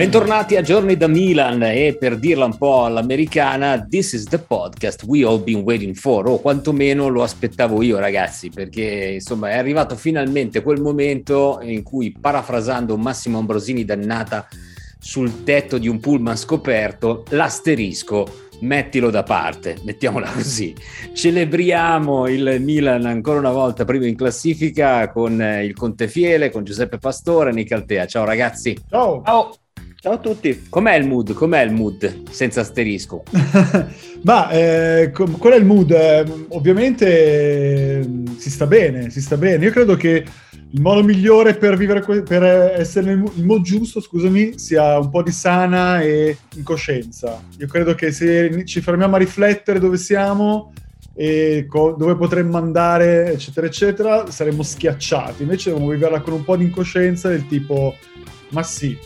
Bentornati a Giorni da Milan e per dirla un po' all'americana, this is the podcast we all been waiting for, o quantomeno lo aspettavo io ragazzi, perché insomma è arrivato finalmente quel momento in cui, parafrasando Massimo Ambrosini dannata sul tetto di un pullman scoperto, l'asterisco mettilo da parte, mettiamola così. Celebriamo il Milan ancora una volta primo in classifica con il Conte Fiele, con Giuseppe Pastore, Nicaltea. Ciao ragazzi. Ciao. Ciao. Ciao a tutti. Com'è il mood? Com'è il mood senza asterisco? Ma eh, qual è il mood? Eh, ovviamente eh, si sta bene, si sta bene. Io credo che il modo migliore per vivere per essere nel il mood giusto, scusami, sia un po' di sana e incoscienza. Io credo che se ci fermiamo a riflettere dove siamo e co- dove potremmo andare, eccetera, eccetera, saremmo schiacciati. Invece dobbiamo viverla con un po' di incoscienza del tipo, ma sì,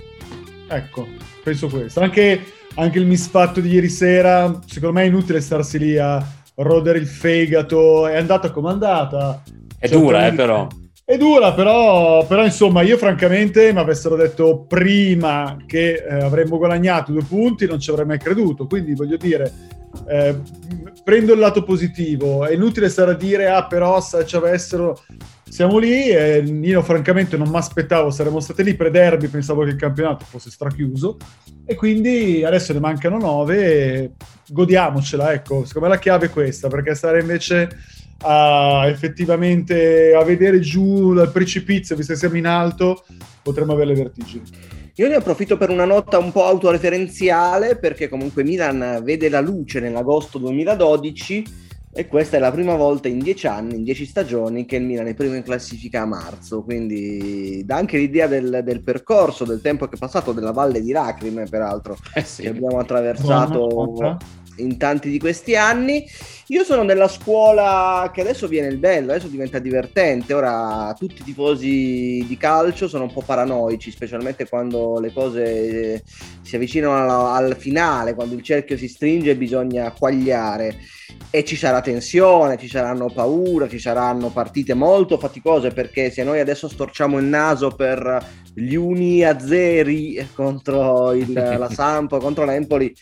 Ecco, penso questo. Anche, anche il misfatto di ieri sera, secondo me è inutile starsi lì a rodere il fegato, è andata come è andata. È dura, eh, però. È dura, però, però insomma, io francamente mi avessero detto prima che eh, avremmo guadagnato due punti, non ci avrei mai creduto. Quindi voglio dire, eh, prendo il lato positivo. È inutile stare a dire, ah, però se ci avessero siamo lì e io francamente non mi aspettavo, saremmo stati lì pre-derby, pensavo che il campionato fosse strachiuso e quindi adesso ne mancano nove godiamocela, ecco, secondo me la chiave è questa, perché stare invece a effettivamente a vedere giù dal precipizio, visto che siamo in alto, potremmo avere le vertigini. Io ne approfitto per una nota un po' autoreferenziale perché comunque Milan vede la luce nell'agosto 2012 e questa è la prima volta in dieci anni, in dieci stagioni, che il Milan è primo in classifica a marzo, quindi dà anche l'idea del, del percorso, del tempo che è passato, della valle di lacrime peraltro, eh sì. che abbiamo attraversato buona, in tanti di questi anni. Io sono nella scuola che adesso viene il bello, adesso diventa divertente. Ora tutti i tifosi di calcio sono un po' paranoici, specialmente quando le cose si avvicinano al, al finale, quando il cerchio si stringe e bisogna quagliare e ci sarà tensione, ci saranno paure, ci saranno partite molto faticose perché se noi adesso storciamo il naso per gli uni a zeri contro il, la Sampo, contro l'Empoli,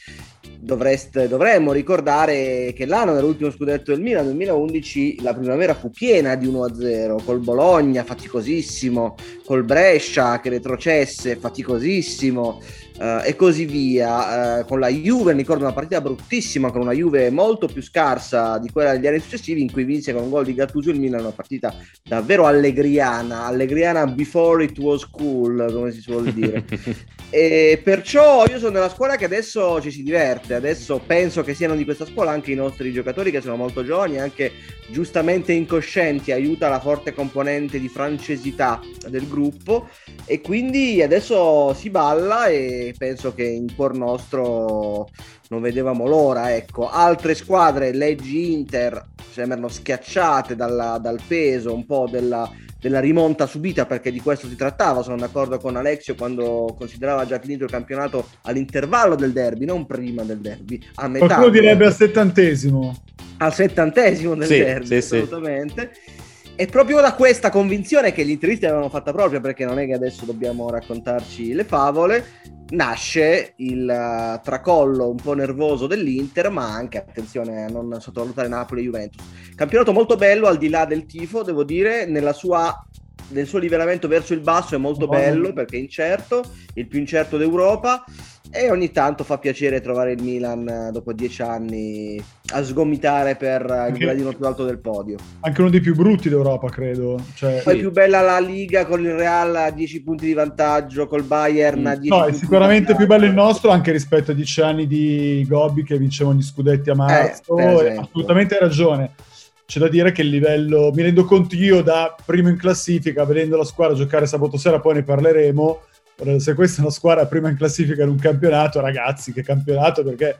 dovreste, dovremmo ricordare che l'anno dell'ultimo scudetto del Milan, 2011, la primavera fu piena di 1-0, col Bologna faticosissimo, col Brescia che retrocesse faticosissimo, Uh, e così via. Uh, con la Juve ricordo una partita bruttissima con una Juve molto più scarsa di quella degli anni successivi in cui vinse con un gol di Gattuso il Milan, una partita davvero allegriana, allegriana before it was cool, come si suol dire. e perciò io sono nella scuola che adesso ci si diverte, adesso penso che siano di questa scuola anche i nostri giocatori che sono molto giovani, anche giustamente incoscienti, aiuta la forte componente di francesità del gruppo e quindi adesso si balla e penso che in cuor nostro non vedevamo l'ora. Ecco. Altre squadre, leggi Inter, sembrano schiacciate dalla, dal peso un po' della, della, rimonta subita perché di questo si trattava. Sono d'accordo con Alexio quando considerava già finito il campionato all'intervallo del derby, non prima del derby. A metà Qualcuno direbbe al settantesimo. Al settantesimo del sì, derby, sì, assolutamente. Sì. E proprio da questa convinzione che gli interisti avevano fatta proprio, perché non è che adesso dobbiamo raccontarci le favole, nasce il uh, tracollo un po' nervoso dell'Inter, ma anche, attenzione a non sottovalutare Napoli e Juventus. Campionato molto bello, al di là del tifo, devo dire, nella sua del suo livellamento verso il basso è molto bello perché è incerto, il più incerto d'Europa e ogni tanto fa piacere trovare il Milan eh, dopo dieci anni a sgomitare per il gradino più alto del podio. Anche uno dei più brutti d'Europa, credo. Cioè... Poi sì. più bella la Liga con il Real a 10 punti di vantaggio, col Bayern a 10 no, è sicuramente più bello il nostro anche rispetto a dieci anni di Gobbi che vincevano gli scudetti a marzo. Eh, assolutamente hai ragione. C'è da dire che il livello, mi rendo conto io da primo in classifica, vedendo la squadra giocare sabato sera, poi ne parleremo. Se questa è una squadra prima in classifica in un campionato, ragazzi, che campionato perché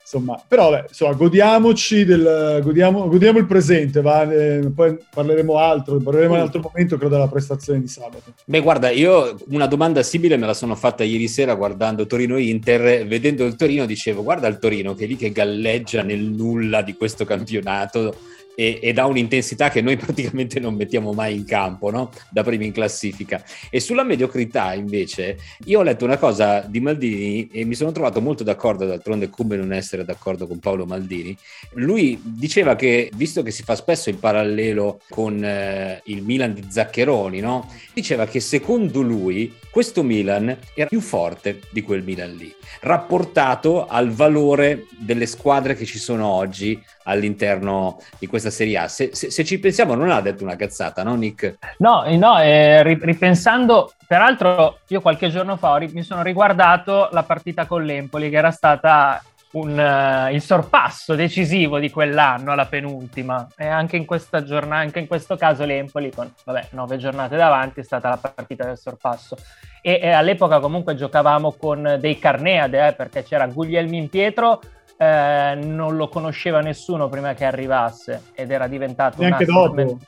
insomma, però beh, insomma, godiamoci del, godiamo, godiamo il presente, va, eh, poi parleremo altro, parleremo in un altro momento, credo, della prestazione di sabato. Beh, guarda, io una domanda simile me la sono fatta ieri sera guardando Torino-Inter, vedendo il Torino dicevo, guarda il Torino che è lì che galleggia nel nulla di questo campionato, e, ed ha un'intensità che noi praticamente non mettiamo mai in campo, no? da primi in classifica. E sulla mediocrità, invece, io ho letto una cosa di Maldini e mi sono trovato molto d'accordo, d'altronde come non essere d'accordo con Paolo Maldini. Lui diceva che, visto che si fa spesso il parallelo con eh, il Milan di Zaccheroni, no? diceva che secondo lui questo Milan era più forte di quel Milan lì, rapportato al valore delle squadre che ci sono oggi all'interno di questa Serie A. Se, se, se ci pensiamo non ha detto una cazzata, no Nick? No, no eh, ripensando, peraltro io qualche giorno fa mi sono riguardato la partita con l'Empoli che era stata un, uh, il sorpasso decisivo di quell'anno, la penultima. E anche in questa giornata, anche in questo caso l'Empoli, con vabbè, nove giornate davanti, è stata la partita del sorpasso. E, e all'epoca comunque giocavamo con dei Carneade, eh, perché c'era Guglielmin Pietro, eh, non lo conosceva nessuno prima che arrivasse ed era diventato neanche dopo.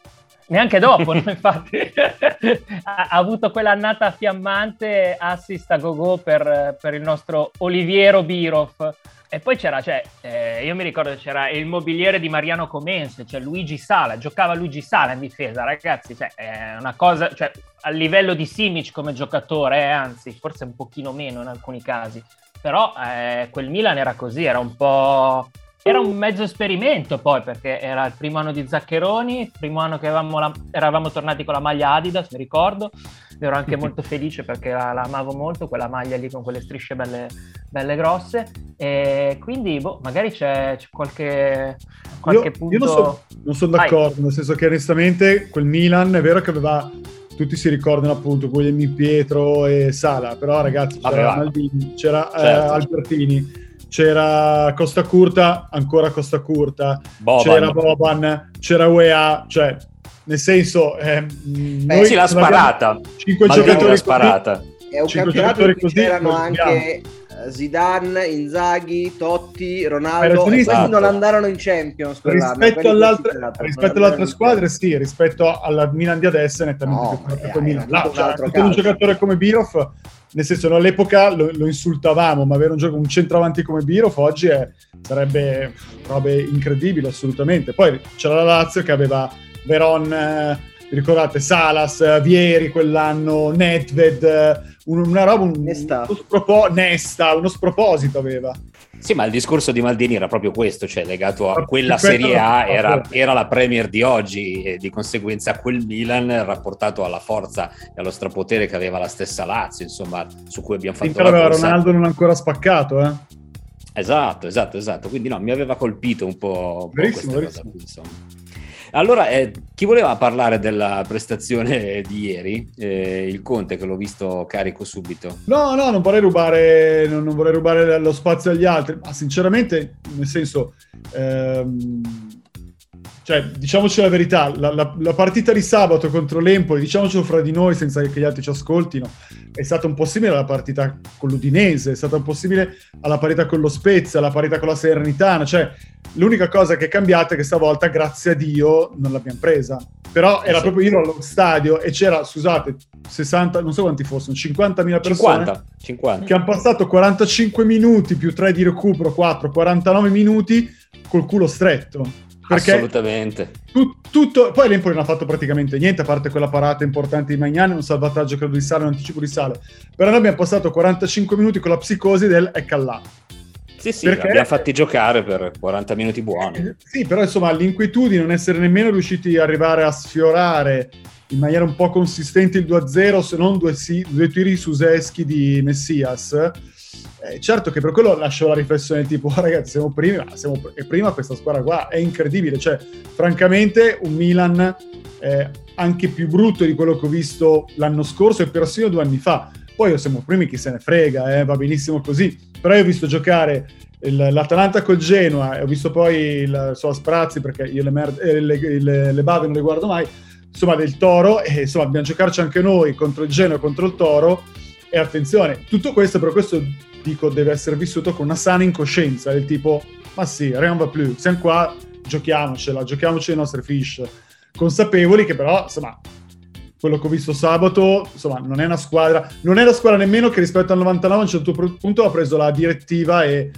neanche dopo infatti. Ha, avuto quell'annata fiammante assist a go-go per, per il nostro Oliviero Birov e poi c'era, cioè, eh, io mi ricordo c'era il mobiliere di Mariano Comense, cioè Luigi Sala, giocava Luigi Sala in difesa, ragazzi, cioè, è una cosa, cioè, a livello di Simic come giocatore, eh, anzi, forse un pochino meno in alcuni casi, però eh, quel Milan era così, era un po'... Era un mezzo esperimento poi perché era il primo anno di Zaccheroni, il primo anno che la, eravamo tornati con la maglia Adidas, mi ricordo, ero anche molto felice perché la, la, amavo molto, quella maglia lì con quelle strisce belle, belle grosse. E quindi boh, magari c'è, c'è qualche, qualche io, punto... Io non, so, non sono d'accordo, Vai. nel senso che onestamente quel Milan è vero che aveva tutti si ricordano appunto Guglielmi Pietro e Sala, però ragazzi c'era Vabbè, Maldini, c'era eh, certo. eh, Albertini, c'era Costa Curta, ancora Costa Curta, Boban. c'era Boban, c'era UEA, cioè nel senso... Eh, Beh, sì, l'ha sparata. Cinque giocatori l'ha sparata. È un campionato in cui c'erano anche Zidane, Inzaghi, Totti, Ronaldo questi non andarono in Champions rispetto, all'altra, rispetto alle altre squadre sì, rispetto alla Milan di adesso è nettamente no, più forte Milan. là, cioè, un giocatore come Birov nel senso all'epoca lo, lo, insultavamo ma avere un, gioco, un centravanti come Birov oggi è, sarebbe robe incredibili assolutamente. Poi c'era la Lazio che aveva Veron eh, ricordate Salas, Vieri quell'anno, Nedved una roba, un, Nesta. Uno, spropo- Nesta, uno sproposito aveva. Sì, ma il discorso di Maldini era proprio questo, cioè legato a quella Serie A, era, era, la Premier di oggi e di conseguenza quel Milan rapportato alla forza e allo strapotere che aveva la stessa Lazio, insomma, su cui abbiamo fatto aveva Ronaldo non ancora spaccato, eh? Esatto, esatto, esatto. Quindi no, mi aveva colpito un po', un po verissimo, questa verissimo. cosa qui, insomma. Allora, eh, chi voleva parlare della prestazione di ieri? Eh, il Conte, che l'ho visto carico subito. No, no, non vorrei rubare, non, non vorrei rubare lo spazio agli altri, ma sinceramente, nel senso... Ehm cioè, diciamoci la verità, la, la, la, partita di sabato contro l'Empoli, diciamocelo fra di noi senza che gli altri ci ascoltino, è stata un po' simile alla partita con l'Udinese, è stata un po' simile alla parità con lo Spezia, alla parità con la Serenitana, cioè l'unica cosa che è cambiata è che stavolta, grazie a Dio, non l'abbiamo presa. Però era proprio io allo stadio e c'era, scusate, 60, non so quanti fossero, 50.000 persone 50, 50. che hanno passato 45 minuti più 3 di recupero, 4, 49 minuti col culo stretto perché Assolutamente. Tu, tutto, poi l'Empoli non ha fatto praticamente niente, a parte quella parata importante di Magnani, un salvataggio credo di sale, un anticipo di sale. Però noi abbiamo passato 45 minuti con la psicosi del è là. Sì, sì, perché... abbiamo fatti giocare per 40 minuti buoni. Eh, sì, però insomma l'inquietudine non essere nemmeno riusciti ad arrivare a sfiorare in maniera un po' consistente il 2-0, se non due, sì, due tiri su Zeschi di Messias. Eh, certo che per quello lascio la riflessione tipo, ragazzi, siamo primi, ma siamo e prima questa squadra qua è incredibile. Cioè, francamente, un Milan eh, anche più brutto di quello che ho visto l'anno scorso e persino due anni fa. Poi siamo primi, chi se ne frega, eh, va benissimo così. Però io ho visto giocare il, l'Atalanta col Genoa e ho visto poi il so, Sprazzi perché io le, mer- eh, le, le, le bave non le guardo mai insomma del Toro e insomma dobbiamo giocarci anche noi contro il Genoa e contro il Toro e attenzione, tutto questo per questo dico deve essere vissuto con una sana incoscienza del tipo ma sì, rien va più, siamo qua, giochiamocela, giochiamoci le nostre fish consapevoli che però insomma quello che ho visto sabato, insomma, non è una squadra, non è la squadra nemmeno che rispetto al 99 a un certo punto ha preso la direttiva e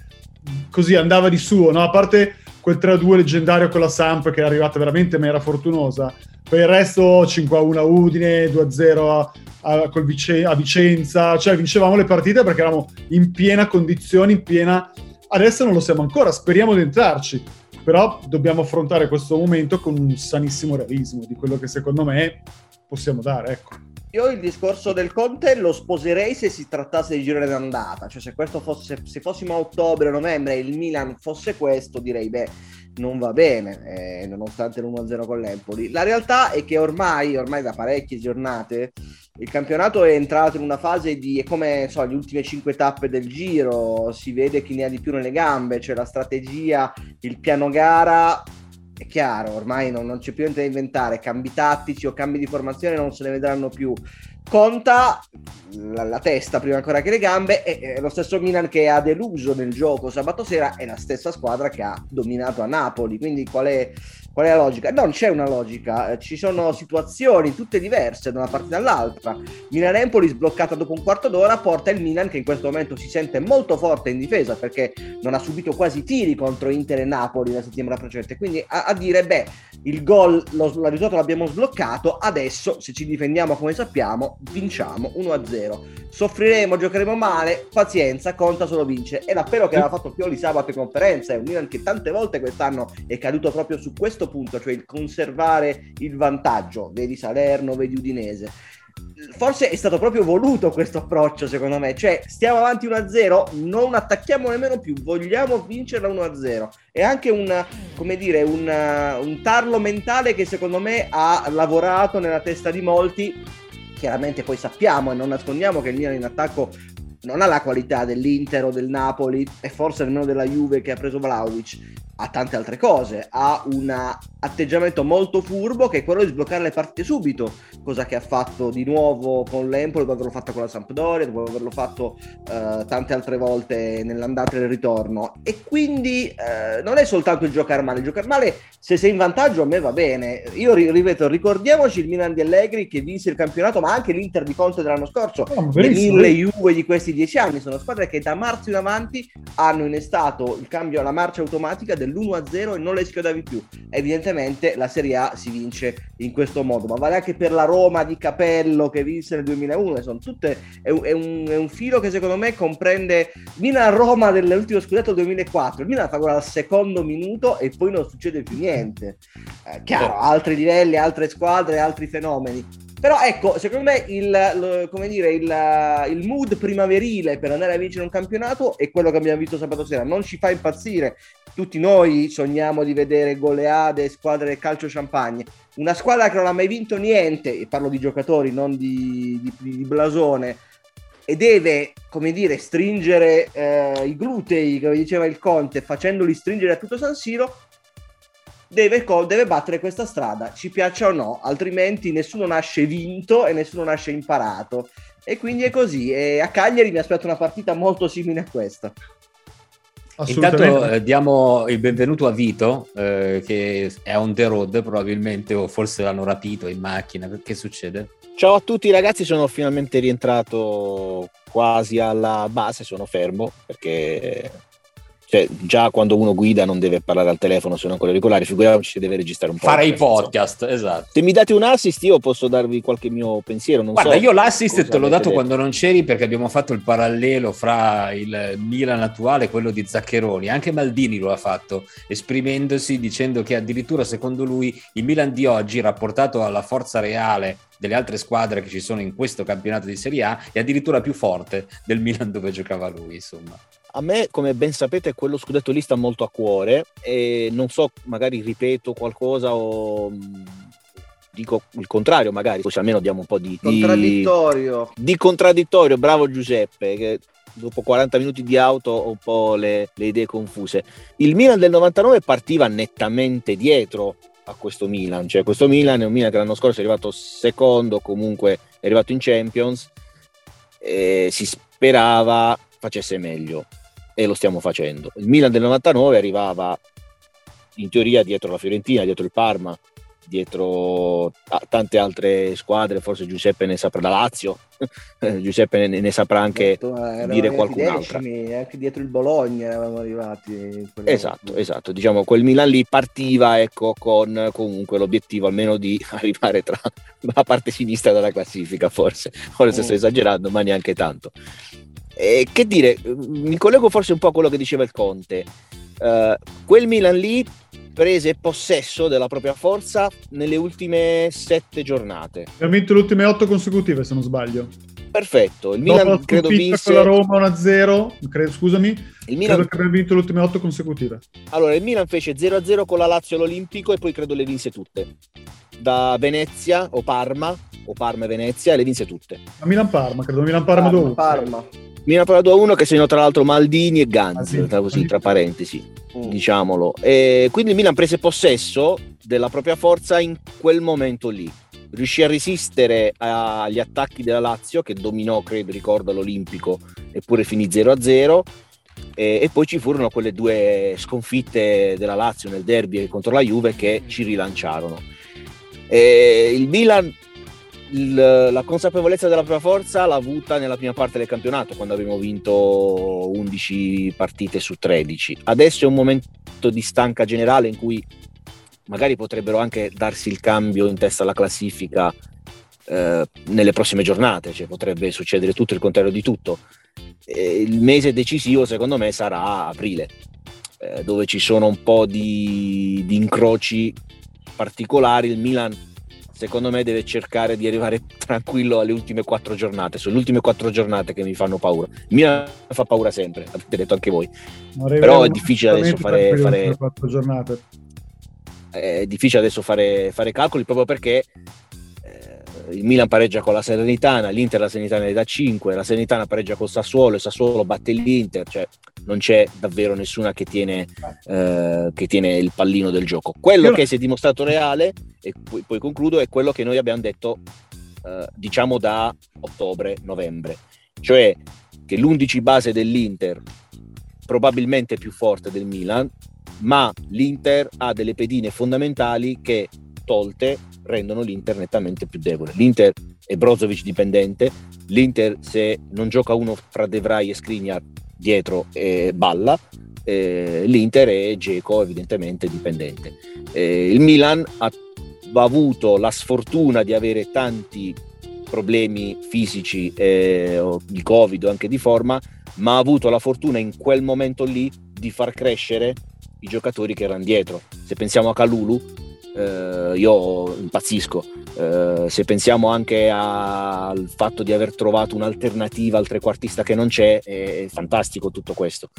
così andava di suo, no? A parte quel 3-2 leggendario con la Samp che è arrivata veramente ma era fortunosa. Per il resto 5-1 a Udine, 2-0 a, a, Vice, a, Vicenza, cioè vincevamo le partite perché eravamo in piena condizione, in piena... Adesso non lo siamo ancora, speriamo di entrarci, però dobbiamo affrontare questo momento con un sanissimo realismo di quello che secondo me possiamo dare, ecco. Io il discorso del Conte lo sposerei se si trattasse di girare d'andata, cioè se, questo fosse, se fossimo a ottobre novembre e il Milan fosse questo, direi beh, non va bene, eh, nonostante l'1-0 con l'Empoli. La realtà è che ormai, ormai da parecchie giornate, il campionato è entrato in una fase di, è come so, le ultime cinque tappe del giro, si vede chi ne ha di più nelle gambe, cioè la strategia, il piano gara è chiaro, ormai non, non, c'è più niente da inventare, cambi tattici o cambi di formazione non se ne vedranno più. Conta la, la testa prima ancora che le gambe e, e, lo stesso Milan che ha deluso nel gioco sabato sera è la stessa squadra che ha dominato a Napoli, quindi qual è Qual è la logica? Non c'è una logica, eh, ci sono situazioni tutte diverse da una parte all'altra. Milan-Empoli sbloccata dopo un quarto d'ora porta il Milan che in questo momento si sente molto forte in difesa perché non ha subito quasi tiri contro Inter e Napoli la settimana precedente. Quindi a, a dire, beh, il gol, lo, il risultato l'abbiamo sbloccato, adesso se ci difendiamo come sappiamo, vinciamo 1-0. Soffriremo, giocheremo male, pazienza, conta solo vince. E l'appello che aveva fatto Pioli sabato in conferenza è un Milan che tante volte quest'anno è caduto proprio su questo punto, cioè il conservare il vantaggio, vedi Salerno, vedi Udinese. Forse è stato proprio voluto questo approccio, secondo me. Cioè, stiamo avanti 1-0, non attacchiamo nemmeno più, vogliamo vincerla 1-0. È anche un, come dire, un, un tarlo mentale che secondo me ha lavorato nella testa di molti chiaramente poi sappiamo e non nascondiamo che il Milan in attacco non ha la qualità dell'Inter o del Napoli e forse nemmeno della Juve che ha preso Vlaovic ha tante altre cose, ha un atteggiamento molto furbo che è quello di sbloccare le partite subito, cosa che ha fatto di nuovo con l'Empoli, dopo averlo fatto con la Sampdoria, dopo averlo fatto uh, tante altre volte nell'andata e nel ritorno. E quindi uh, non è soltanto il giocare male, il giocare male se sei in vantaggio a me va bene. Io ri- ripeto, ricordiamoci il Milan di Allegri che vinse il campionato, ma anche l'Inter di Conte dell'anno scorso, oh, le mille Juve di questi dieci anni, sono squadre che da marzo in avanti hanno innestato il cambio alla marcia automatica del dell'1-0 e non le schiodavi più. Evidentemente la Serie A si vince in questo modo, ma vale anche per la Roma di Capello che vinse nel 2001, sono tutte, è, un, è un, filo che secondo me comprende Milan-Roma dell'ultimo scudetto 2004, il Milan fa quella al secondo minuto e poi non succede più niente. Eh, chiaro, altri livelli, altre squadre, altri fenomeni però ecco, secondo me il, lo, dire, il, il, mood primaverile per andare a vincere un campionato è quello che abbiamo visto sabato sera. Non ci fa impazzire. Tutti noi sogniamo di vedere goleade, squadre calcio champagne. Una squadra che non ha mai vinto niente, e parlo di giocatori, non di, di, di blasone, e deve, come dire, stringere eh, i glutei, come diceva il Conte, facendoli stringere a tutto San Siro, deve, deve, battere questa strada, ci piaccia o no, altrimenti nessuno nasce vinto e nessuno nasce imparato. E quindi è così. E a Cagliari mi aspetto una partita molto simile a questa. Intanto eh, diamo il benvenuto a Vito, eh, che è on the road probabilmente, o forse l'hanno rapito in macchina. Che succede? Ciao a tutti ragazzi, sono finalmente rientrato quasi alla base, sono fermo perché Cioè, già quando uno guida non deve parlare al telefono se non con l'auricolare, figuriamoci se deve registrare un po'. Fare i podcast, esatto. Se mi date un assist io posso darvi qualche mio pensiero. Non Guarda, so io l'assist te l'ho dato detto. quando non c'eri perché abbiamo fatto il parallelo fra il Milan attuale e quello di Zaccheroni. Anche Maldini lo ha fatto, esprimendosi dicendo che addirittura secondo lui il Milan di oggi, rapportato alla forza reale delle altre squadre che ci sono in questo campionato di Serie A, è addirittura più forte del Milan dove giocava lui, insomma a me, come ben sapete, quello scudetto lì sta molto a cuore e non so, magari ripeto qualcosa o mm, dico il contrario, magari, così almeno diamo un po' di... Contraddittorio. Di, di contraddittorio, bravo Giuseppe, che dopo 40 minuti di auto ho un po' le, le idee confuse. Il Milan del 99 partiva nettamente dietro a questo Milan, cioè questo Milan è un Milan che l'anno scorso è arrivato secondo, comunque è arrivato in Champions, si sperava facesse meglio e lo stiamo facendo. Il Milan del 99 arrivava in teoria dietro la Fiorentina, dietro il Parma, dietro tante altre squadre, forse Giuseppe ne saprà, la Lazio, Giuseppe ne, ne, saprà anche Detto, dire qualcun'altra. Anche dietro il Bologna eravamo arrivati. Esatto, esatto, diciamo quel Milan lì partiva ecco, con comunque l'obiettivo almeno di arrivare tra la parte sinistra della classifica, forse, forse mm. sto esagerando, ma neanche tanto. Eh, che dire, mi collego forse un po' a quello che diceva il Conte. Uh, quel Milan lì prese possesso della propria forza nelle ultime sette giornate. Ha vinto le ultime otto consecutive, se non sbaglio. Perfetto, il Milan Dopo credo vinse... con la Roma 1-0, credo, scusami, il Milan... credo che abbia vinto le ultime otto consecutive. Allora, il Milan fece 0-0 con la Lazio all'Olimpico e poi credo le vinse tutte. Da Venezia o Parma, o Parma e Venezia, e le vinse tutte. A Milan-Parma, credo Milan-Parma 2 Parma. Milan Parma 2-1 che segnò tra l'altro Maldini e Ganz, tra, così, tra parentesi, mm. diciamolo. E quindi il Milan prese possesso della propria forza in quel momento lì. Riuscì a resistere agli attacchi della Lazio che dominò, credo, ricordo, l'Olimpico eppure finì 0-0. E, e, poi ci furono quelle due sconfitte della Lazio nel derby contro la Juve che ci rilanciarono. E il Milan il, la consapevolezza della propria forza l'ha avuta nella prima parte del campionato, quando abbiamo vinto 11 partite su 13. Adesso è un momento di stanca generale in cui magari potrebbero anche darsi il cambio in testa alla classifica eh, nelle prossime giornate, cioè potrebbe succedere tutto il contrario di tutto. E il mese decisivo secondo me sarà aprile, eh, dove ci sono un po' di, di incroci particolari. Il Milan secondo me deve cercare di arrivare tranquillo alle ultime quattro giornate. Sono le ultime quattro giornate che mi fanno paura. Milan fa paura sempre, avete detto anche voi. Però è difficile adesso fare... fare... Quattro giornate. È difficile adesso fare, fare calcoli proprio perché il Milan pareggia con la Serenitana, l'Inter la Serenitana è da 5, la Serenitana pareggia con Sassuolo e Sassuolo batte l'Inter, cioè non c'è davvero nessuna che tiene, eh, che tiene il pallino del gioco. Quello che si è dimostrato reale, e poi, poi concludo, è quello che noi abbiamo detto eh, diciamo da ottobre-novembre, cioè che l'11 base dell'Inter probabilmente è più forte del Milan, ma l'Inter ha delle pedine fondamentali che tolte rendono l'Inter nettamente più debole. L'Inter è Brozovic dipendente, l'Inter se non gioca uno fra De Vrij e Skriniar dietro e balla, eh, l'Inter è Geco evidentemente dipendente. Eh, il Milan ha, ha, avuto la sfortuna di avere tanti problemi fisici eh, di Covid o anche di forma, ma ha avuto la fortuna in quel momento lì di far crescere i giocatori che erano dietro. Se pensiamo a Calulu, eh, io impazzisco. Eh, se pensiamo anche al fatto di aver trovato un'alternativa al trequartista che non c'è, è fantastico tutto questo.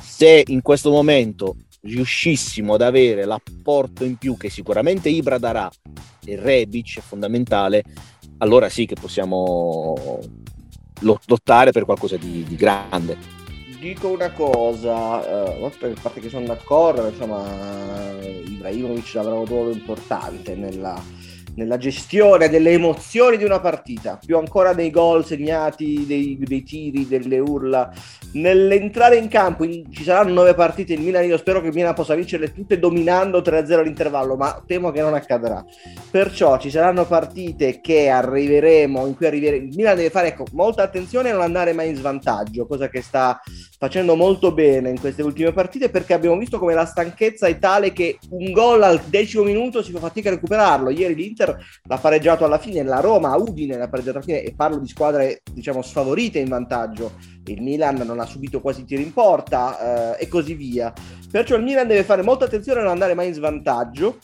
Se in questo momento riuscissimo ad avere l'apporto in più che sicuramente Ibra darà e Rebic è fondamentale, allora sì che possiamo lottare per qualcosa di, di grande dico una cosa, eh, a parte che sono d'accordo, insomma, Ibrahimovic avrà un ruolo importante nella, nella gestione delle emozioni di una partita, più ancora dei gol segnati, dei, dei tiri, delle urla. Nell'entrare in campo in, ci saranno nove partite in Milan, io spero che il Milan possa vincerle tutte dominando 3-0 all'intervallo, ma temo che non accadrà. Perciò ci saranno partite che arriveremo, in cui arriveremo, il Milan deve fare ecco, molta attenzione a non andare mai in svantaggio, cosa che sta facendo molto bene in queste ultime partite perché abbiamo visto come la stanchezza è tale che un gol al decimo minuto si fa fatica a recuperarlo. Ieri l'Inter l'ha pareggiato alla fine, la Roma Udine l'ha pareggiato alla fine e parlo di squadre diciamo sfavorite in vantaggio. Il Milan non ha subito quasi tiri in porta eh, e così via. Perciò il Milan deve fare molta attenzione a non andare mai in svantaggio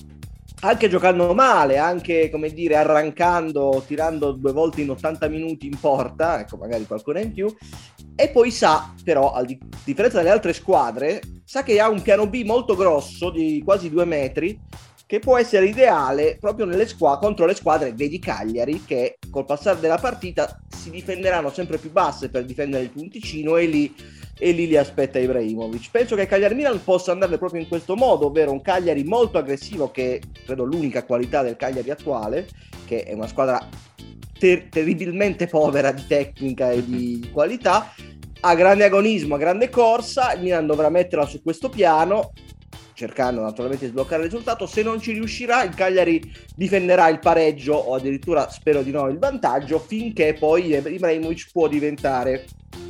anche giocando male, anche come dire arrancando, tirando due volte in 80 minuti in porta, ecco magari qualcuno in più, e poi sa però, a differenza delle altre squadre, sa che ha un piano B molto grosso di quasi due metri che può essere ideale proprio squa- contro le squadre, vedi Cagliari, che col passare della partita si difenderanno sempre più basse per difendere il punticino e lì e lì li aspetta Ibrahimovic. Penso che Cagliari Milan possa andare proprio in questo modo, ovvero un Cagliari molto aggressivo, che credo l'unica qualità del Cagliari attuale, che è una squadra ter- terribilmente povera di tecnica e di qualità, ha grande agonismo, a grande corsa, il Milan dovrà metterla su questo piano cercando naturalmente di sbloccare il risultato. Se non ci riuscirà, il Cagliari difenderà il pareggio o addirittura, spero di no, il vantaggio finché poi Ibrahimovic può diventare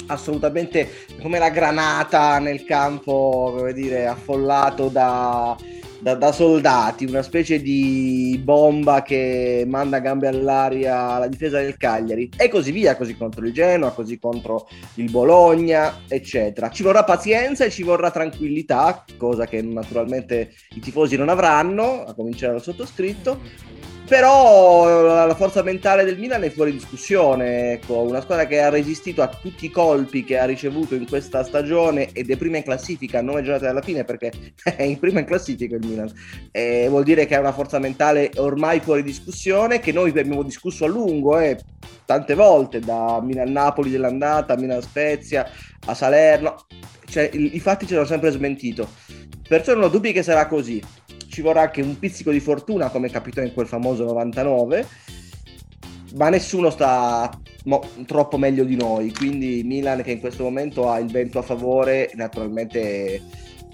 assolutamente come la granata nel campo, come dire, affollato da, da, da, soldati, una specie di bomba che manda gambe all'aria alla difesa del Cagliari e così via, così contro il Genoa, così contro il Bologna, eccetera. Ci vorrà pazienza e ci vorrà tranquillità, cosa che naturalmente i tifosi non avranno, a cominciare dal sottoscritto, però la forza mentale del Milan è fuori discussione, ecco, una squadra che ha resistito a tutti i colpi che ha ricevuto in questa stagione ed è prima in classifica, nove giornate alla fine perché è in prima in classifica il Milan, e vuol dire che ha una forza mentale ormai fuori discussione, che noi abbiamo discusso a lungo, eh, tante volte, da Milan-Napoli dell'andata, a Milan-Spezia, a Salerno, cioè, i fatti ci hanno sempre smentito, perciò non ho dubbi che sarà così ci vorrà anche un pizzico di fortuna come capitò in quel famoso 99 ma nessuno sta mo- troppo meglio di noi quindi Milan che in questo momento ha il vento a favore naturalmente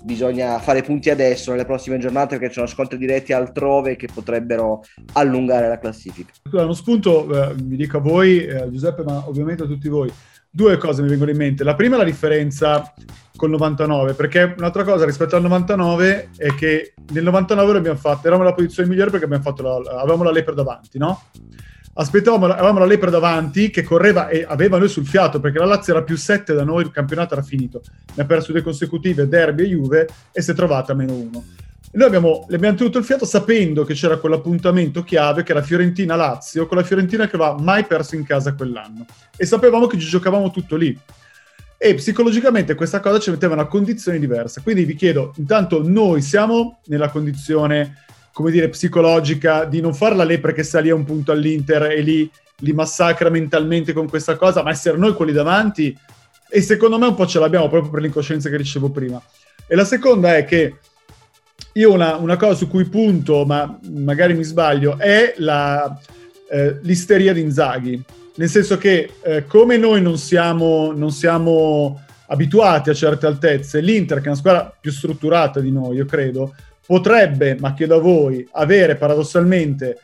bisogna fare punti adesso nelle prossime giornate perché ci sono scontri diretti altrove che potrebbero allungare la classifica. Uno spunto, eh, mi dico a voi, eh, Giuseppe, ma ovviamente a tutti voi due cose mi vengono in mente. La prima è la differenza col 99, perché un'altra cosa rispetto al 99 è che nel 99 l'abbiamo fatto, eravamo nella posizione migliore perché la, avevamo la Lepre davanti, no? Aspettavamo, avevamo la Lepre davanti che correva e aveva noi sul fiato perché la Lazio era più 7 da noi, il campionato era finito. Ne ha perso due consecutive, Derby e Juve, e si è trovata a meno uno. Noi abbiamo, abbiamo tenuto il fiato sapendo che c'era quell'appuntamento chiave che era Fiorentina-Lazio, con la Fiorentina che aveva mai perso in casa quell'anno. E sapevamo che ci giocavamo tutto lì. E psicologicamente questa cosa ci metteva in una condizione diversa. Quindi vi chiedo, intanto noi siamo nella condizione, come dire, psicologica di non fare la lepre che sta lì a un punto all'Inter e lì li massacra mentalmente con questa cosa, ma essere noi quelli davanti. E secondo me un po' ce l'abbiamo proprio per l'incoscienza che dicevo prima. E la seconda è che io una, una, cosa su cui punto, ma magari mi sbaglio, è la, eh, l'isteria di Inzaghi. Nel senso che eh, come noi non siamo, non siamo abituati a certe altezze, l'Inter, che è una squadra più strutturata di noi, io credo, potrebbe, ma chiedo a voi, avere paradossalmente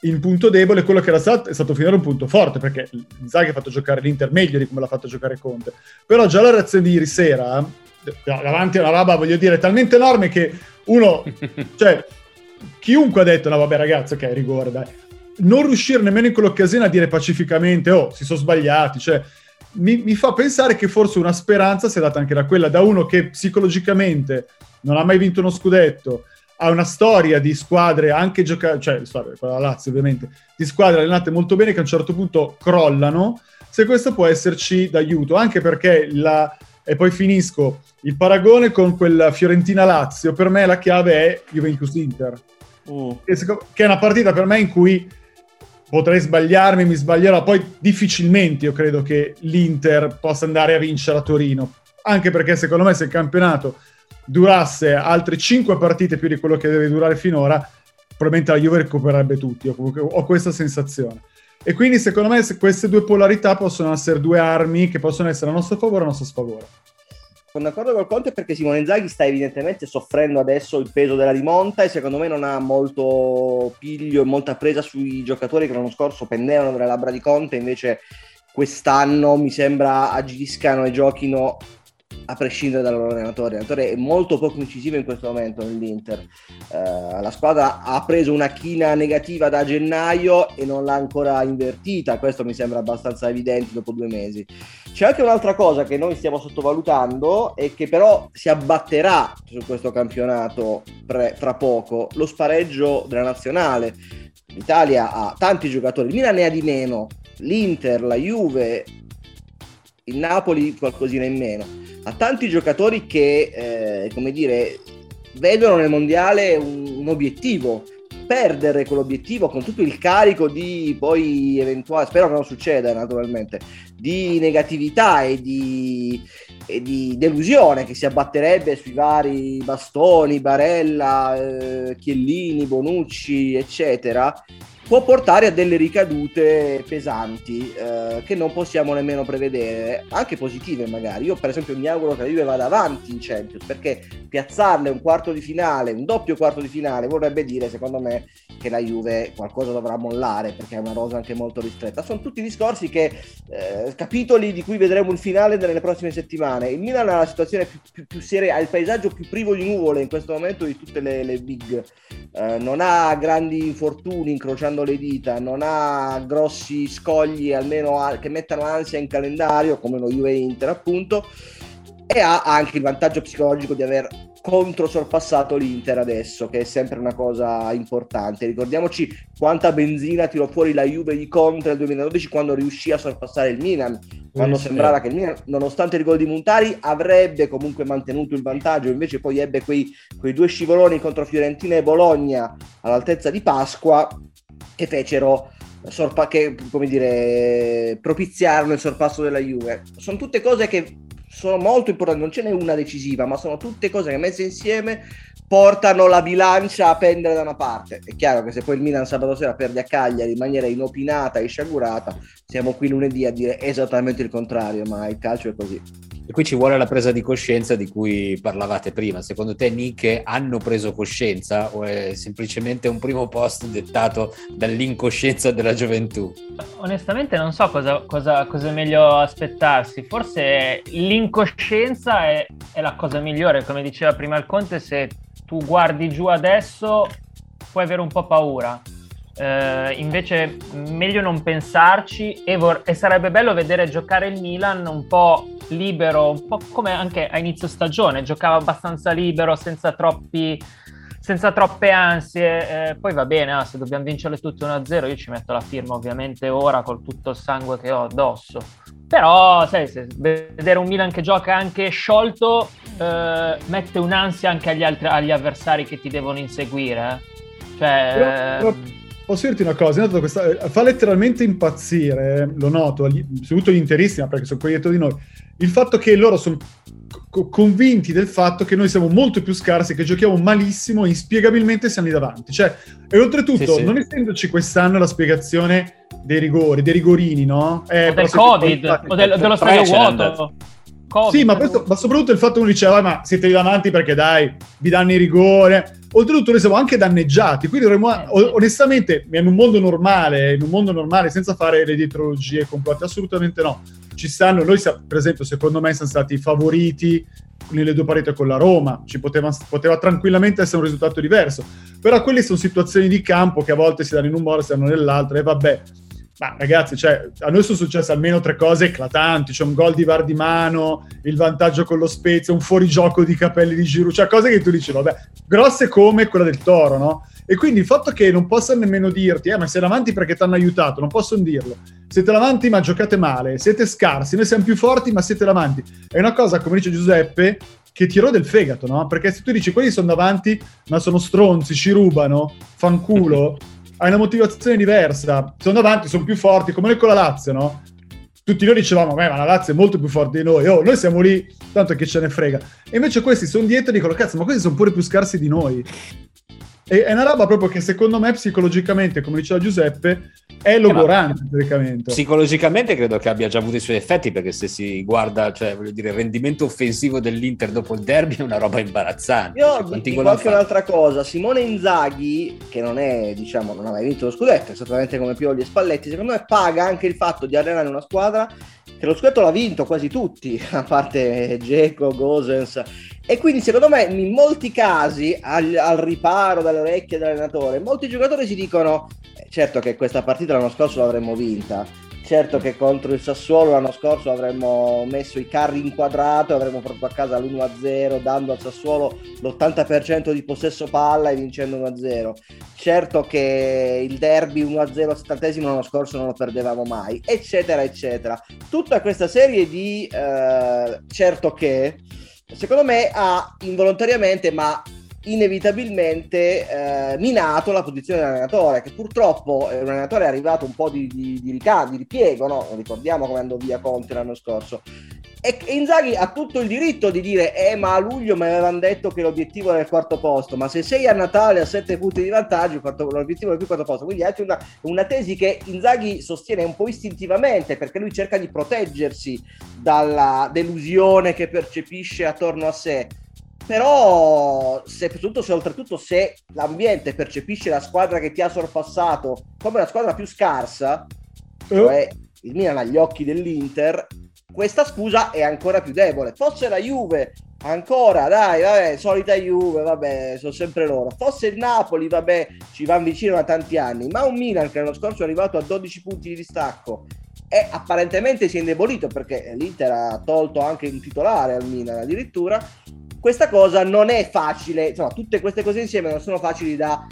il punto debole quello che era stato, è stato finora un punto forte, perché Inzaghi ha fatto giocare l'Inter meglio di come l'ha fatto giocare Conte. Però già la reazione di ieri sera, davanti a una roba, voglio dire, talmente enorme che uno, cioè, chiunque ha detto, no vabbè ragazzi, ok, rigore, dai. Non riuscire nemmeno in quell'occasione a dire pacificamente, oh, si sono sbagliati, cioè, mi, mi, fa pensare che forse una speranza sia data anche da quella, da uno che psicologicamente non ha mai vinto uno scudetto, ha una storia di squadre anche giocate, cioè storia, quella Lazio ovviamente, di squadre allenate molto bene che a un certo punto crollano, se questo può esserci d'aiuto, anche perché la, e poi finisco, il paragone con quella Fiorentina-Lazio, per me la chiave è Juventus-Inter. Mm. Che è una partita per me in cui potrei sbagliarmi, mi sbaglierò, poi difficilmente io credo che l'Inter possa andare a vincere a Torino, anche perché secondo me se il campionato durasse altre 5 partite più di quello che deve durare finora, probabilmente la Juve recupererebbe tutti, ho, ho questa sensazione. E quindi secondo me queste due polarità possono essere due armi che possono essere a nostro favore o a nostro sfavore. Sono d'accordo col Conte perché Simone Inzaghi sta evidentemente soffrendo adesso il peso della rimonta e secondo me non ha molto piglio e molta presa sui giocatori che l'anno scorso pendevano dalle labbra di Conte, invece quest'anno mi sembra agiscano e giochino a prescindere dal loro allenatore. L'allenatore è molto poco incisivo in questo momento nell'Inter. Uh, la squadra ha preso una china negativa da gennaio e non l'ha ancora invertita, questo mi sembra abbastanza evidente dopo due mesi. C'è anche un'altra cosa che noi stiamo sottovalutando e che però si abbatterà su questo campionato pre- fra poco, lo spareggio della nazionale. L'Italia ha tanti giocatori, il Milan ne ha di meno, l'Inter, la Juve, il Napoli qualcosina in meno ha tanti giocatori che, eh, come dire, vedono nel mondiale un, un, obiettivo. Perdere quell'obiettivo con tutto il carico di poi eventuale, spero che non succeda naturalmente, di negatività e di, e di delusione che si abbatterebbe sui vari bastoni, Barella, eh, Chiellini, Bonucci, eccetera, può portare a delle ricadute pesanti eh, che non possiamo nemmeno prevedere, anche positive magari. Io per esempio mi auguro che la Juve vada avanti in Champions, perché piazzarle un quarto di finale, un doppio quarto di finale, vorrebbe dire secondo me che la Juve qualcosa dovrà mollare, perché è una rosa anche molto ristretta. Sono tutti discorsi che, eh, capitoli di cui vedremo il finale nelle prossime settimane. Il Milan ha la situazione più, più, più seria, ha il paesaggio più privo di nuvole in questo momento di tutte le, le big. Eh, non ha grandi infortuni incrociando le dita, non ha grossi scogli almeno a, che mettano ansia in calendario, come lo Juve Inter appunto, e ha anche il vantaggio psicologico di aver controsorpassato l'Inter adesso, che è sempre una cosa importante. Ricordiamoci quanta benzina tirò fuori la Juve di Conte nel 2012 quando riuscì a sorpassare il Milan, quando sì, sembrava che il Milan, nonostante il gol di Montari, avrebbe comunque mantenuto il vantaggio, invece poi ebbe quei, quei due scivoloni contro Fiorentina e Bologna all'altezza di Pasqua che fecero sorpa- che, come dire, propiziarono il sorpasso della Juve. Sono tutte cose che sono molto importanti, non ce n'è una decisiva, ma sono tutte cose che messe insieme portano la bilancia a pendere da una parte. È chiaro che se poi il Milan sabato sera perde a Cagliari in maniera inopinata e sciagurata, siamo qui lunedì a dire esattamente il contrario, ma il calcio è così. E qui ci vuole la presa di coscienza di cui parlavate prima. Secondo te, Nick, hanno preso coscienza o è semplicemente un primo post dettato dall'incoscienza della gioventù? Onestamente non so cosa, cosa, cosa è meglio aspettarsi. Forse l'incoscienza è, è la cosa migliore. Come diceva prima il Conte, se tu guardi giù adesso puoi avere un po' paura eh, invece meglio non pensarci e, vor- e, sarebbe bello vedere giocare il Milan un po' libero, un po' come anche a inizio stagione, giocava abbastanza libero, senza, troppi, senza troppe ansie, eh, poi va bene, ah, se dobbiamo vincere tutte 1-0 io ci metto la firma ovviamente ora col tutto il sangue che ho addosso, però sai, se vedere un Milan che gioca anche sciolto eh, mette un'ansia anche agli, altri, agli avversari che ti devono inseguire, eh. cioè... Posso dirti una cosa? Questa, eh, fa letteralmente impazzire, lo noto, soprattutto gli interissimi, perché sono quelli dietro di noi, il fatto che loro sono co- convinti del fatto che noi siamo molto più scarsi, che giochiamo malissimo e inspiegabilmente siamo lì davanti. Cioè, e oltretutto, sì, sì. non essendoci quest'anno la spiegazione dei rigori, dei rigorini, no? Eh, o del Covid, o del, dello stadio vuoto. COVID, sì, ma, questo, ma, soprattutto il fatto che uno diceva, ma siete lì davanti perché dai, vi danno il rigore. Oltretutto noi siamo anche danneggiati, quindi dovremmo, onestamente, in un mondo normale, in un mondo normale, senza fare le dietrologie complete, assolutamente no. Ci stanno, noi per esempio, secondo me siamo stati favoriti nelle due partite con la Roma, ci poteva, poteva tranquillamente essere un risultato diverso, però quelle sono situazioni di campo che a volte si danno in un modo, si danno nell'altro, e vabbè, ma ragazzi, cioè, a noi sono successe almeno tre cose eclatanti. C'è un gol di VAR di mano, il vantaggio con lo Spezia, un fuorigioco di capelli di Giroud, cioè cose che tu dici, vabbè, grosse come quella del Toro, no? E quindi il fatto che non possano nemmeno dirti, eh, ma sei davanti perché ti hanno aiutato, non possono dirlo. Siete davanti ma giocate male, siete scarsi, noi siamo più forti ma siete davanti. È una cosa, come dice Giuseppe, che tirò del fegato, no? Perché se tu dici quelli sono davanti ma sono stronzi, ci rubano, fanculo hai una motivazione diversa, sono davanti, sono più forti, come noi con la Lazio, no? Tutti noi dicevamo, ma la Lazio è molto più forte di noi, oh, noi siamo lì, tanto che ce ne frega. E invece questi sono dietro e dicono, cazzo, ma questi sono pure più scarsi di noi. È una roba proprio che secondo me psicologicamente, come diceva Giuseppe, è logorante eh, Psicologicamente credo che abbia già avuto i suoi effetti perché se si guarda, cioè voglio dire, il rendimento offensivo dell'Inter dopo il derby è una roba imbarazzante. Io cioè, dico anche un'altra cosa, Simone Inzaghi, che non è, diciamo, non ha mai vinto lo scudetto, esattamente come Pioli e Spalletti, secondo me paga anche il fatto di allenare una squadra che lo scudetto l'ha vinto quasi tutti, a parte Geco, Gosens. E quindi secondo me in molti casi, al, al riparo dalle orecchie dell'allenatore, molti giocatori si dicono, eh, certo che questa partita l'anno scorso l'avremmo vinta, certo che contro il Sassuolo l'anno scorso avremmo messo i carri in quadrato avremmo portato a casa l'1-0 dando al Sassuolo l'80% di possesso palla e vincendo 1-0 certo che il derby 1-0 al 70 l'anno scorso non lo perdevamo mai eccetera eccetera. Tutta questa serie di eh, certo che secondo me ha involontariamente ma inevitabilmente eh, minato la posizione dell'allenatore, che purtroppo è un allenatore è arrivato un po' di, di, di, rica- di ripiego, no? ricordiamo come andò via Conte l'anno scorso. E Inzaghi ha tutto il diritto di dire: Eh, ma a luglio mi avevano detto che l'obiettivo era il quarto posto. Ma se sei a Natale a sette punti di vantaggio, l'obiettivo è il quarto posto. Quindi è anche una, una, tesi che Inzaghi sostiene un po' istintivamente perché lui cerca di proteggersi dalla delusione che percepisce attorno a sé però se, soprattutto se oltretutto se l'ambiente percepisce la squadra che ti ha sorpassato come la squadra più scarsa uh. cioè il Milan agli occhi dell'Inter questa scusa è ancora più debole. Fosse la Juve ancora dai vabbè solita Juve vabbè sono sempre loro. Fosse il Napoli vabbè ci vanno vicino da tanti anni ma un Milan che l'anno scorso è arrivato a 12 punti di distacco e apparentemente si è indebolito perché l'Inter ha tolto anche un titolare al Milan addirittura questa cosa non è facile, insomma, tutte queste cose insieme non sono facili da,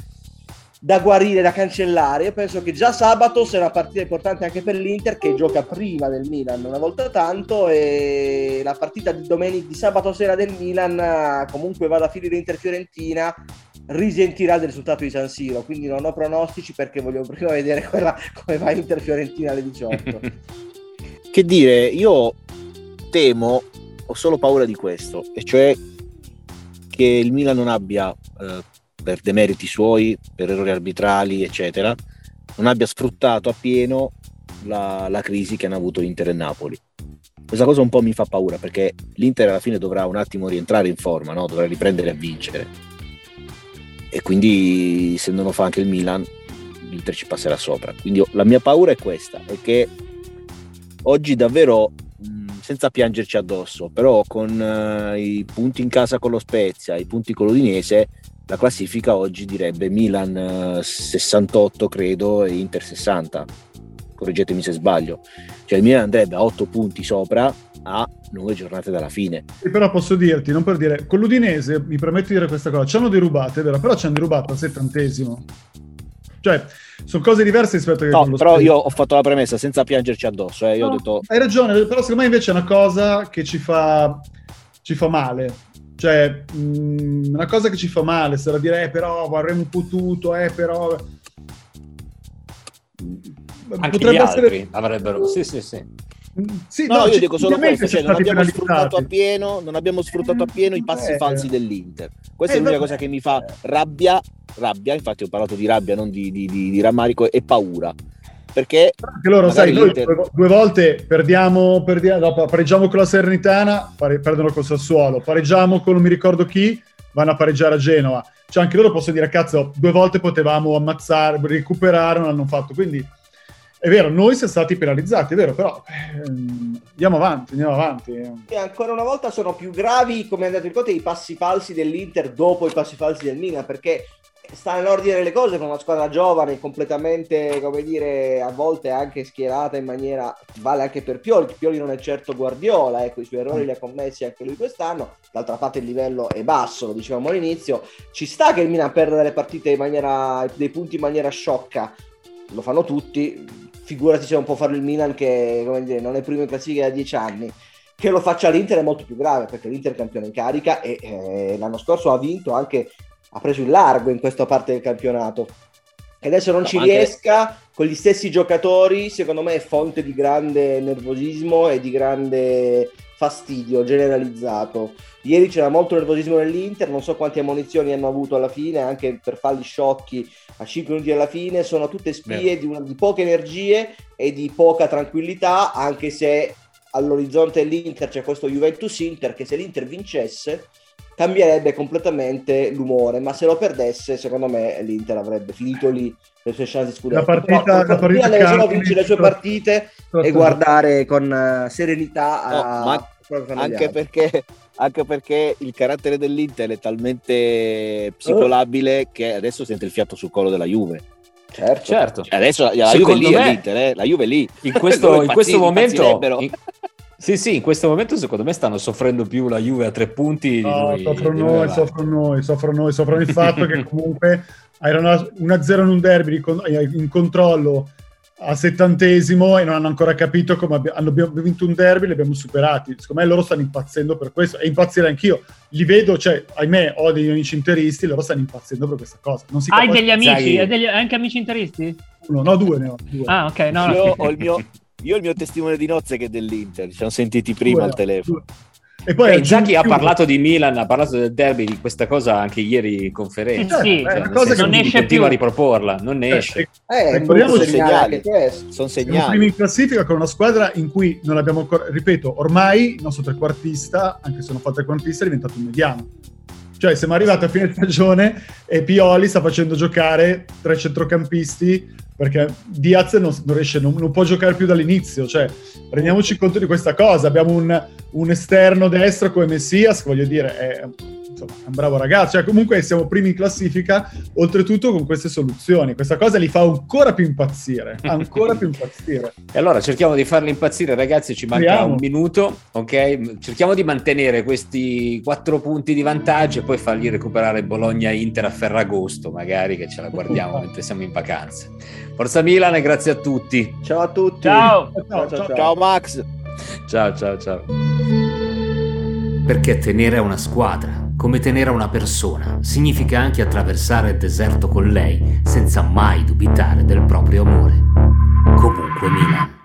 da guarire, da cancellare. Io penso che già sabato sarà una partita importante anche per l'Inter che gioca prima del Milan una volta tanto e la partita di, domenica, di sabato sera del Milan comunque va da finire Inter Fiorentina risentirà del risultato di San Siro quindi non ho pronostici perché voglio prima vedere quella, come va Inter Fiorentina alle 18 che dire io temo ho solo paura di questo e cioè che il Milan non abbia, eh, per demeriti suoi, per errori arbitrali, eccetera, non abbia sfruttato appieno la, la crisi che hanno avuto Inter e Napoli. Questa cosa un po' mi fa paura perché l'Inter alla fine dovrà un attimo rientrare in forma, no? dovrà riprendere a vincere. E quindi se non lo fa anche il Milan, l'Inter ci passerà sopra. Quindi la mia paura è questa, è che oggi davvero senza piangerci addosso, però con uh, i punti in casa con lo Spezia, i punti con l'Udinese, la classifica oggi direbbe Milan uh, eh, 68 credo e Inter 60. Correggetemi se sbaglio. Cioè il Milan andrebbe a 8 punti sopra a 9 giornate dalla fine. E però posso dirti, non per dire, con l'Udinese mi permetto di dire questa cosa, ci hanno derubate, è vero, però ci hanno derubato al settantesimo. Cioè, sono cose diverse rispetto a che no, però io ho fatto la premessa senza piangerci addosso eh. io no, ho detto... hai ragione però secondo me invece è una cosa che ci fa ci fa male cioè mh, mm, una cosa che ci fa male sarà dire eh però avremmo potuto eh però anche Potrebbe gli altri essere... avrebbero sì sì sì sì, no, no, io dico solo questo, cioè non abbiamo sfruttato appieno, non abbiamo sfruttato appieno i passi eh, falsi dell'Inter. Questa eh, è l'unica cosa che mi fa rabbia, rabbia, infatti ho parlato di rabbia, non di, di, di, di rammarico, e paura. Perché anche loro, sai, noi due, due, volte perdiamo, perdiamo dopo, pareggiamo con la Serenitana, pare, perdono col Sassuolo, pareggiamo con non mi ricordo chi, vanno a pareggiare a Genova. Cioè anche loro posso dire, cazzo, due volte potevamo ammazzare, recuperare, non hanno fatto. Quindi è vero, noi siamo stati penalizzati, è vero, però eh, andiamo avanti, andiamo avanti. E ancora una volta sono più gravi, come andate in conto, i passi falsi dell'Inter dopo i passi falsi del Milan, perché sta nell'ordine le cose con una squadra giovane, completamente, come dire, a volte anche schierata in maniera, vale anche per Pioli, Pioli non è certo Guardiola, ecco, i suoi errori li ha commessi anche lui quest'anno, d'altra parte il livello è basso, lo dicevamo all'inizio, ci sta che il Milan perda delle partite in maniera, dei punti in maniera sciocca, lo fanno tutti, figurati se non può farlo il Milan che dire, non è primo in classifica da dieci anni. Che lo faccia l'Inter è molto più grave perché l'Inter è campione in carica e eh, l'anno scorso ha vinto anche, ha preso il largo in questa parte del campionato. Che adesso non no, ci anche... riesca con gli stessi giocatori, secondo me è fonte di grande nervosismo e di grande fastidio generalizzato. Ieri c'era molto nervosismo nell'Inter, non so quante ammonizioni hanno avuto alla fine, anche per falli sciocchi a 5 minuti alla fine, sono tutte spie di, una, di, poche energie e di poca tranquillità, anche se all'orizzonte dell'Inter c'è questo Juventus-Inter che se l'Inter vincesse cambierebbe completamente l'umore, ma se lo perdesse, secondo me l'Inter avrebbe finito lì le sue chance di scudetto. La partita, Però, la partita deve solo vincere le sue partite e guardare con uh, serenità no, a, ma anche perché, anche perché il carattere dell'Inter è talmente psicolabile che adesso sente il fiato sul collo della Juve. Certo, certo. Cioè, adesso la, la Juve lì me, l'Inter, eh? la Juve lì. In questo, in questo momento... In, sì, sì, in questo momento secondo me stanno soffrendo più la Juve a tre punti. No, noi, soffrono noi, soffrono noi, soffrono noi, soffrono il fatto che comunque erano 1-0 in un derby in controllo a settantesimo e non hanno ancora capito come abbiamo, hanno vinto un derby li abbiamo superati. Secondo me loro stanno impazzendo per questo e impazzire anch'io. Li vedo, cioè, ahimè, ho degli amici interisti, loro stanno impazzendo per questa cosa. Non si Hai degli amici? Hai degli, anche amici interisti? Uno, no, due ne ho. Due. Ah, ok. No, io, no. Ho il mio, io ho il mio testimone di nozze che è dell'Inter, ci siamo sentiti prima al telefono. E poi Beh, Zaki ha parlato di Milan, ha parlato del derby di questa cosa anche ieri in conferenza. Sì, sì. Cioè, una cosa che non esce continua più. a riproporla, non ne eh, esce. Eh, eh, sono segnali. Sono segnali. Siamo primi in classifica con una squadra in cui non abbiamo ancora, ripeto, ormai il nostro trequartista, anche se non fa trequartista, è diventato un mediano. Cioè, siamo arrivati a fine stagione e Pioli sta facendo giocare tre centrocampisti perché Diaz non, non riesce, non, non, può giocare più dall'inizio, cioè rendiamoci conto di questa cosa, abbiamo un, un esterno destro come Messias, voglio dire, è, insomma, è un bravo ragazzo, cioè comunque siamo primi in classifica, oltretutto con queste soluzioni, questa cosa li fa ancora più impazzire, ancora più impazzire. E allora cerchiamo di farli impazzire ragazzi, ci manca Speriamo. un minuto, ok? Cerchiamo di mantenere questi quattro punti di vantaggio e poi fargli recuperare Bologna-Inter a Ferragosto, magari che ce la guardiamo mentre siamo in vacanza. Forza Milan e grazie a tutti. Ciao a tutti. Ciao, ciao, ciao, ciao. ciao Max. Ciao, ciao, ciao. Perché tenere a una squadra, come tenere una persona significa anche attraversare il deserto con lei senza mai dubitare del proprio amore. Comunque Milan.